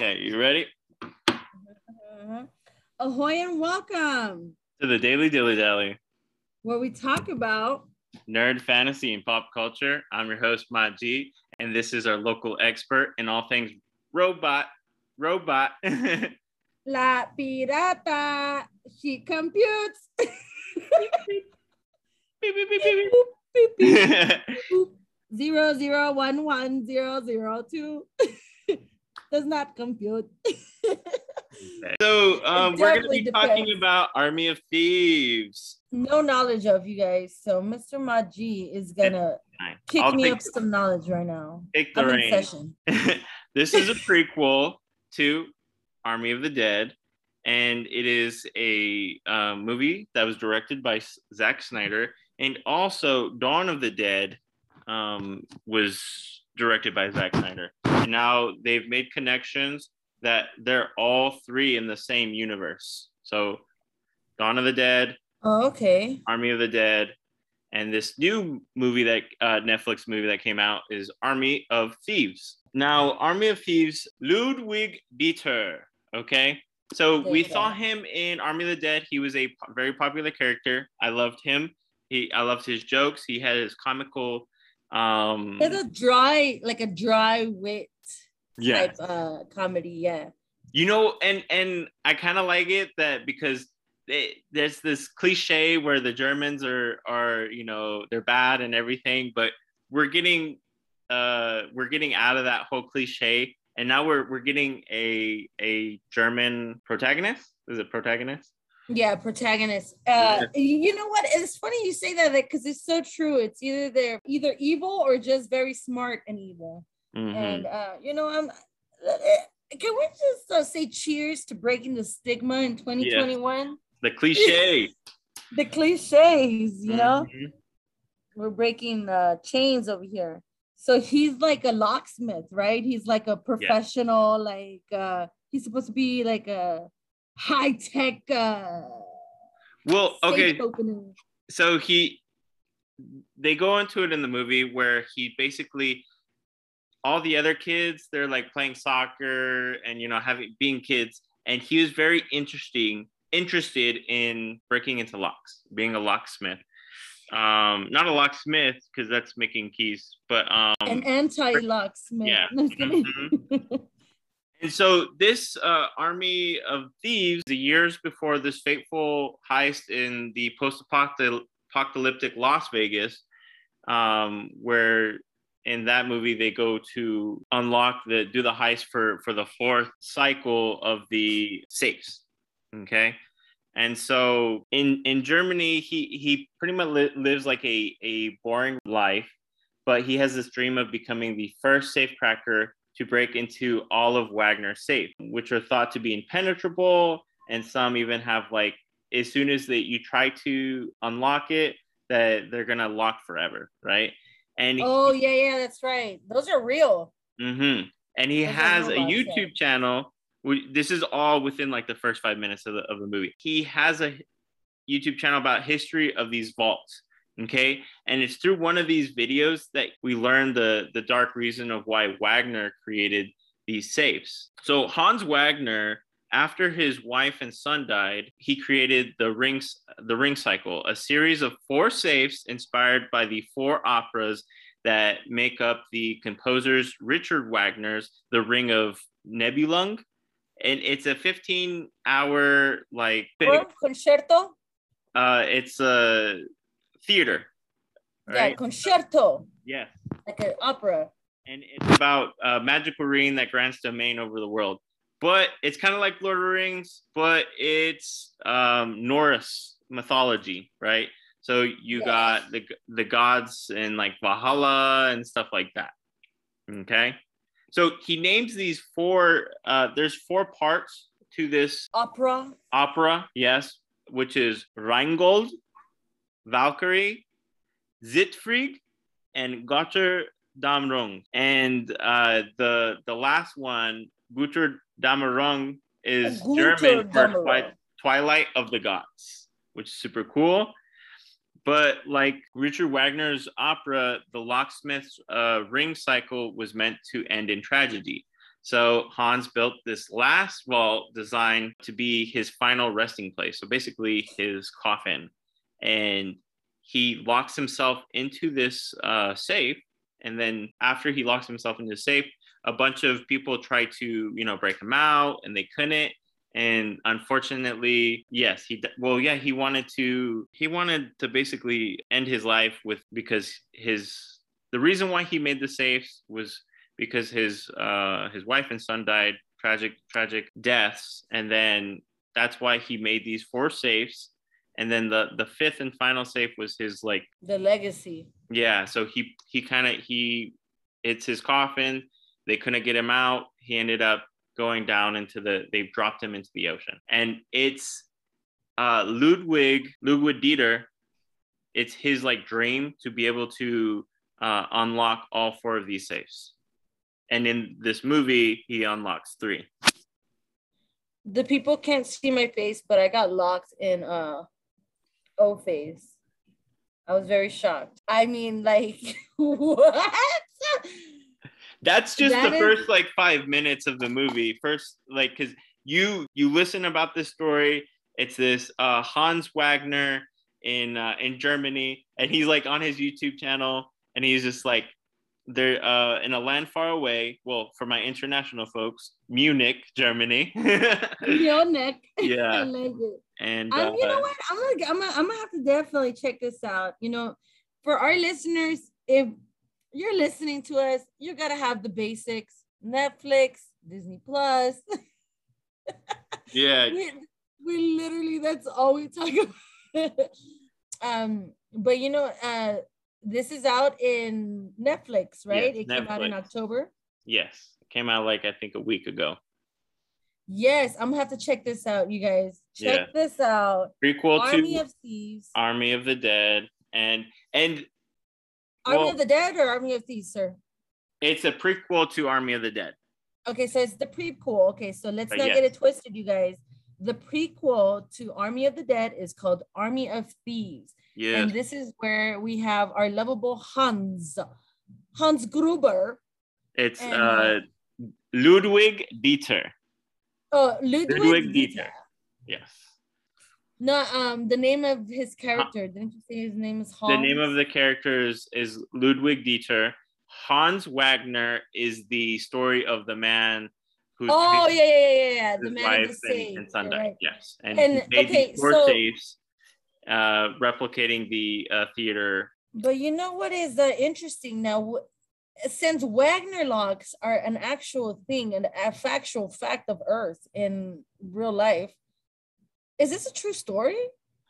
Okay, you ready? Mhm. Ahoy and welcome, To the Daily Dilly Dally, where we talk about nerd, fantasy, and pop culture. I'm your host, Ma G, and this is our local expert in all things robot. Robot. La Pirata. She computes. Beep, beep, beep, beep, Boop, beep, beep, beep. Zero zero one one zero zero two. Does not compute. so, um, we're going to be definitely talking about Army of Thieves. no knowledge of you guys. So Mr. Maji is gonna kick I'll me up some knowledge right now. take the reins. session. this is a prequel to Army of the Dead, and it is a um, movie that was directed by Zack Snyder, and also Dawn of the Dead um, was directed by Zack Snyder. And now they've made connections that they're all three in the same universe. So, Dawn of the Dead, Oh, okay. Army of the Dead, and this new movie that uh, Netflix movie that came out is Army of Thieves. Now, Army of Thieves, Ludwig Dieter. Okay, so we saw him in Army of the Dead. He was a very popular character. I loved him. He, I loved his jokes. He had his comical. Um, It's a dry, like a dry wit yeah, type uh comedy. Yeah. you know and and i kind of like it that because they, there's this cliche where the germans are are you know they're bad and everything but we're getting uh we're getting out of that whole cliche and now we're we're getting a a german protagonist is it protagonist Yeah, protagonist. Uh, you know what? It's funny you say that because it's so true. It's either they're either evil or just very smart and evil. Mhm. And uh, you know, I'm. uh, Can we just uh, say cheers to breaking the stigma in 2021? the cliche The cliches, you know, Mhm. we're breaking uh, chains over here. So he's like a locksmith, right? He's like a professional, like uh, he's supposed to be like a high tech. Uh, well okay opener. so he they go into it in the movie where he basically all the other kids they're like playing soccer and you know having being kids and he was very interesting interested in breaking into locks being a locksmith um not a locksmith because that's making keys but um an anti-locksmith. yeah. Kidding. And so this uh, army of thieves, the years before this fateful heist in the post-apocalyptic Las Vegas, um, where in that movie they go to unlock the do the heist for for the fourth cycle of the safes. Okay. And so in in Germany, he he pretty much li- lives like a a boring life, but he has this dream of becoming the first safe cracker to break into all of Wagner's safe, which are thought to be impenetrable, and some even have like as soon as that you try to unlock it, that they're gonna lock forever, right? And oh yeah, yeah, that's right. Those are real. Mm-hmm. and he Those has a. YouTube channel. This is all within like the first five minutes of the of the movie. He has a YouTube channel about history of these vaults. Okay, and it's through one of these videos that we learn the the dark reason of why Wagner created these safes. So Hans Wagner, after his wife and son died, he created the rings the ring cycle, a series of four safes inspired by the four operas that make up the composer's Richard Wagner's The Ring of Nibelung. And it's a 15 hour like concerto. uh it's a theater. Yeah, Right? concerto, Yes. like an opera. and it's about a magical ring that grants domain over the world. But it's kind of like Lord of the Rings, but it's um, Norse mythology, right? So you Yes. got the the gods and like Valhalla and stuff like that. Okay, so he names these four. Uh, there's four parts to this Opera. opera, yes, which is Rheingold, Valkyrie, Siegfried, and Götter Damrung. And uh, the the last one, Guter Damerung, is Guter German for twi- Twilight of the Gods, which is super cool. But like Richard Wagner's opera, the locksmith's uh, ring cycle was meant to end in tragedy. So Hans built this last vault designed to be his final resting place. So basically his coffin. And he locks himself into this uh, safe. And then after he locks himself into the safe, a bunch of people try to, you know, break him out and they couldn't. And unfortunately, yes, he, well, yeah, he wanted to, he wanted to basically end his life with, because his, the reason why he made the safes was because his uh, his wife and son died tragic tragic deaths, and then that's why he made these four safes. And then the the fifth and final safe was his like the legacy. Yeah, so he he kind of he it's his coffin. They couldn't get him out. He ended up going down into the they dropped him into the ocean. And it's uh Ludwig Ludwig Dieter it's his like dream to be able to uh, unlock all four of these safes and in this movie he unlocks three the people can't see my face but i got locked in uh o face. i was very shocked. I mean like what? That's just that the is... first like five minutes of the movie. First like because you you listen about this story. It's this uh hans wagner in uh, in germany and he's like on his youtube channel and he's just like they're uh, in a land far away. Well, for my international folks, Munich, Germany. Munich. Yeah. I like it. And um, you know uh, what? I'm gonna, I'm gonna, I'm gonna have to definitely check this out. You know, for our listeners, if you're listening to us, you gotta have the basics: Netflix, Disney Plus. yeah. We, we literally that's all we talk about. um, but you know, uh, this is out in Netflix, right? It came out in October. Yes, it came out like I think a week ago. Yes, I'm gonna have to check this out, you guys. Check yeah. this out. Prequel Army to of Thieves, Army of the Dead, and and Army well, of the Dead or Army of Thieves, sir? It's a prequel to Army of the Dead. Okay, so it's the prequel. Okay, so let's but not yes. get it twisted, you guys. The prequel to Army of the Dead is called Army of Thieves. And this is where we have our lovable Hans, Hans Gruber. It's and, uh, Ludwig Dieter. Oh, Ludwig, Ludwig Dieter. Dieter. Yes. No, um, the name of his character. Didn't you say his name is Hans? The name of the character is, is Ludwig Dieter. Hans Wagner is the story of the man who. Oh yeah, yeah, yeah, yeah. The man of the. And, and Right. Yes, and, and okay, so safes uh, replicating the uh, theater. But you know what is uh, interesting now? Since Wagner locks are an actual thing and a factual fact of Earth in real life, is this a true story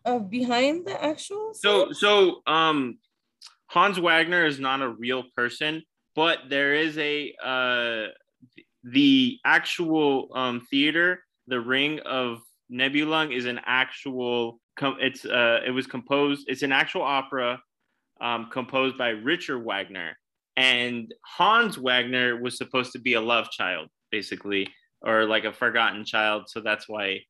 of behind the actual? So, so um, Hans Wagner is not a real person, but there is a uh, the actual um, theater, the Ring of Nibelung, is an actual it's uh, it was composed. It's an actual opera um, composed by Richard Wagner, and Hans Wagner was supposed to be a love child, basically, or like a forgotten child. So that's why.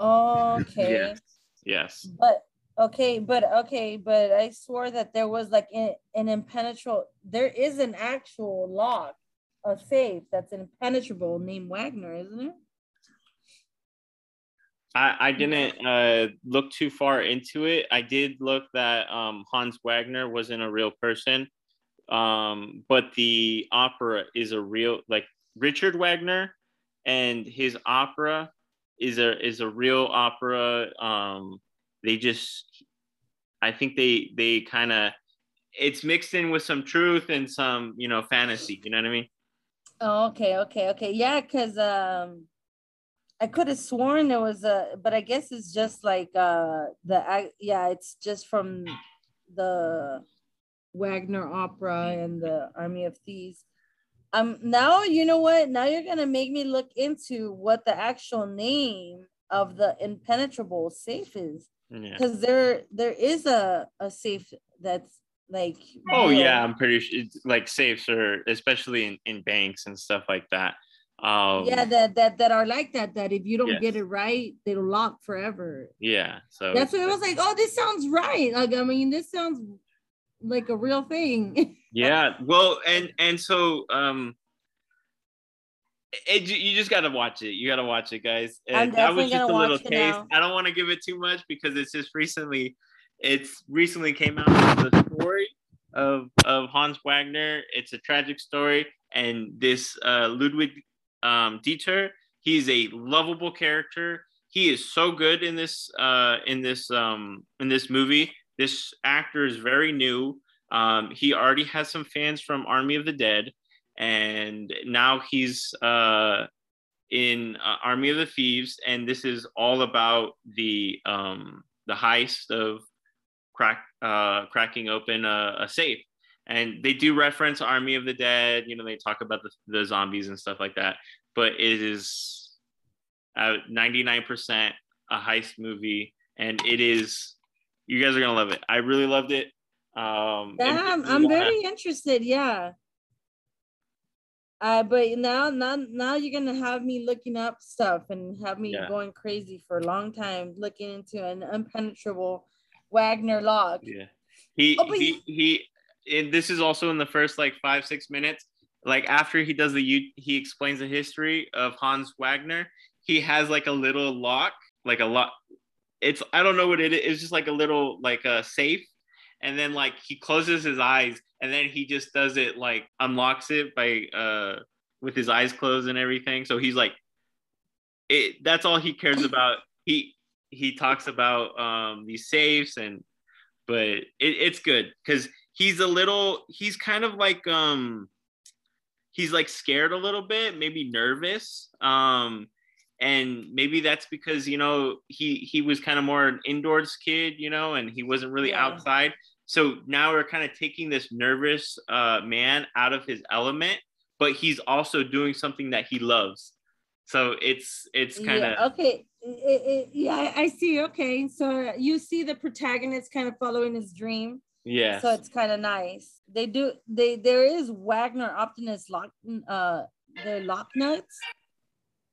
Okay. yes. Yes. But okay, but okay, but I swore that there was like an, an impenetrable. There is an actual lock, a safe that's impenetrable named Wagner, isn't it? I, I didn't uh, look too far into it. I did look that um, Hans Wagner wasn't a real person, um, but the opera is a real like Richard Wagner, and his opera is a is a real opera. Um, they just, I think they they kind of it's mixed in with some truth and some you know fantasy. You know what I mean? Oh, okay, okay, okay, yeah, because um I could have sworn it was a, but I guess it's just like uh the yeah, it's just from the Wagner opera and the Army of Thieves. Um, now you know what? Now you're gonna make me look into what the actual name of the impenetrable safe is, because yeah. there there is a a safe that's like. Oh yeah, I'm pretty sure. It's like safes are especially in in banks and stuff like that um, yeah, that that that are like that. That if you don't yes. get it right, they'll lock forever. Yeah, so that's what it was like. Oh, this sounds right. Like I mean, this sounds like a real thing. yeah, well, and and so um, it, you just gotta watch it. You gotta watch it, guys. I'm that was just a little taste. now. I don't want to give it too much because it's just recently, it's recently came out the story of of Hans Wagner. It's a tragic story, and this uh, Ludwig um, Dieter, he's a lovable character. He is so good in this uh, in this um, in this movie. This actor is very new. Um, he already has some fans from Army of the Dead, and now he's uh, in uh, Army of the Thieves, and this is all about the um, the heist of crack uh, cracking open a, a safe. And they do reference Army of the Dead. You know, they talk about the, the zombies and stuff like that. But it is uh, 99% a heist movie, and it is. You guys are gonna love it. I really loved it. Um, and Damn, if you I'm wanna- very interested. Yeah. Uh, but now, now, now you're gonna have me looking up stuff and have me Yeah. going crazy for a long time, looking into an impenetrable Wagner log. Yeah. He Oh, he he and this is also in the first like five, six minutes. Like after he does the he explains the history of Hans Wagner, he has like a little lock, like a lock. It's I don't know what it is. It's just like a little like a safe. And then like he closes his eyes and then he just does it like unlocks it by uh with his eyes closed and everything. So he's like it that's all he cares about. He he talks about um these safes and but it, it's good because he's a little he's kind of like um he's like scared a little bit maybe nervous um and maybe that's because you know he he was kind of more an indoors kid you know and he wasn't really Yeah. outside so now we're kind of taking this nervous uh man out of his element but he's also doing something that he loves so it's it's kind of yeah, okay. It- it- yeah, I- see. Okay, so you see the protagonist kind of following his dream. yeah So it's kind of nice. They do. They there is Wagner Optimus lock. Uh, they're lock nuts,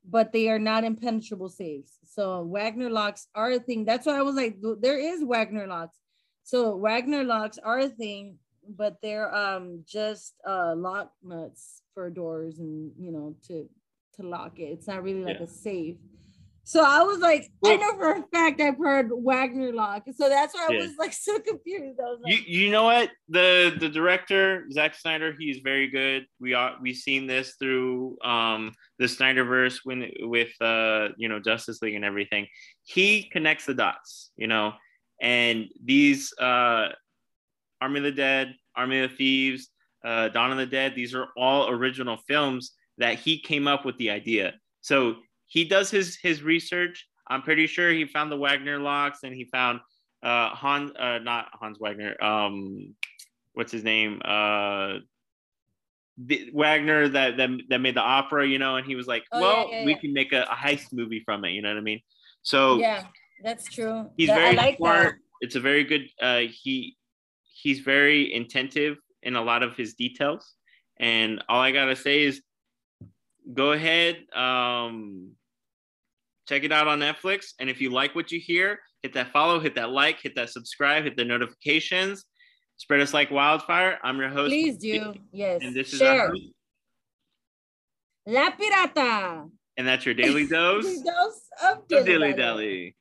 but they are not impenetrable safes. So Wagner locks are a thing. That's why I was like, there is Wagner locks. So Wagner locks are a thing, but they're um just uh lock nuts for doors and you know to to lock it. It's not really like Yeah. a safe. So I was like, I know for a fact I've heard Wagner lock. So that's why I Yeah. was like so confused. I was like, you you know what the the director Zack Snyder he's very good. We are we've seen this through um the Snyderverse when with uh you know Justice League and everything. He connects the dots, you know, and these uh Army of the Dead, Army of Thieves, uh, Dawn of the Dead. These are all original films that he came up with the idea. So he does his his research. I'm pretty sure he found the Wagner locks and he found uh Han uh not Hans Wagner um what's his name uh the, Wagner that, that that made the opera you know and he was like Oh, well yeah, we yeah. can make a, a heist movie from it you know what I mean so yeah, that's true. he's That- very like smart it's a very good uh he he's very attentive in a lot of his details and all I gotta say is go ahead um check it out on Netflix. And if you like what you hear, hit that follow, hit that like, hit that subscribe, hit the notifications. Spread us like wildfire. I'm your host. Please do. Yes. And this is our Share. host, La Pirata. and that's your daily dose daily Dose of of Dilly Dilly Dally. Dally.